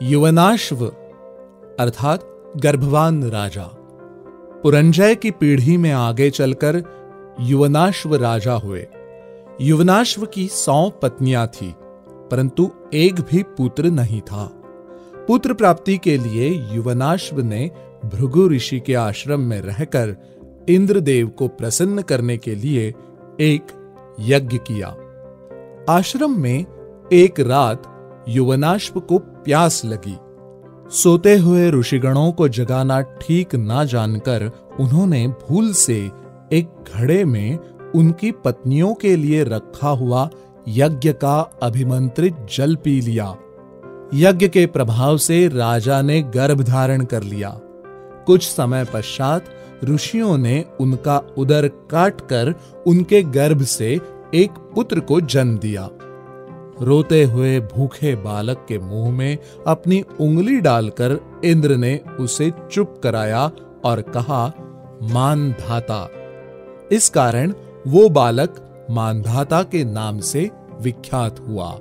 युवनाश्व, अर्थात गर्भवान राजा। पुरंजय की पीढ़ी में आगे चलकर युवनाश्व राजा हुए। युवनाश्व की सौ पत्नियाँ थी, परंतु एक भी पुत्र नहीं था। पुत्र प्राप्ति के लिए युवनाश्व ने भृगु ऋषि के आश्रम में रहकर इंद्रदेव को प्रसन्न करने के लिए एक यज्ञ किया। आश्रम में एक रात युवनाश्व को प्यास लगी। सोते हुए ऋषिगणों को जगाना ठीक ना जानकर उन्होंने भूल से एक घड़े में उनकी पत्नियों के लिए रखा हुआ यज्ञ का अभिमंत्रित जल पी लिया। यज्ञ के प्रभाव से राजा ने गर्भ धारण कर लिया। कुछ समय पश्चात ऋषियों ने उनका उदर काटकर उनके गर्भ से एक पुत्र को जन्म दिया। रोते हुए भूखे बालक के मुँह में अपनी उंगली डालकर इंद्र ने उसे चुप कराया और कहा, मानधाता। इस कारण वो बालक मानधाता के नाम से विख्यात हुआ।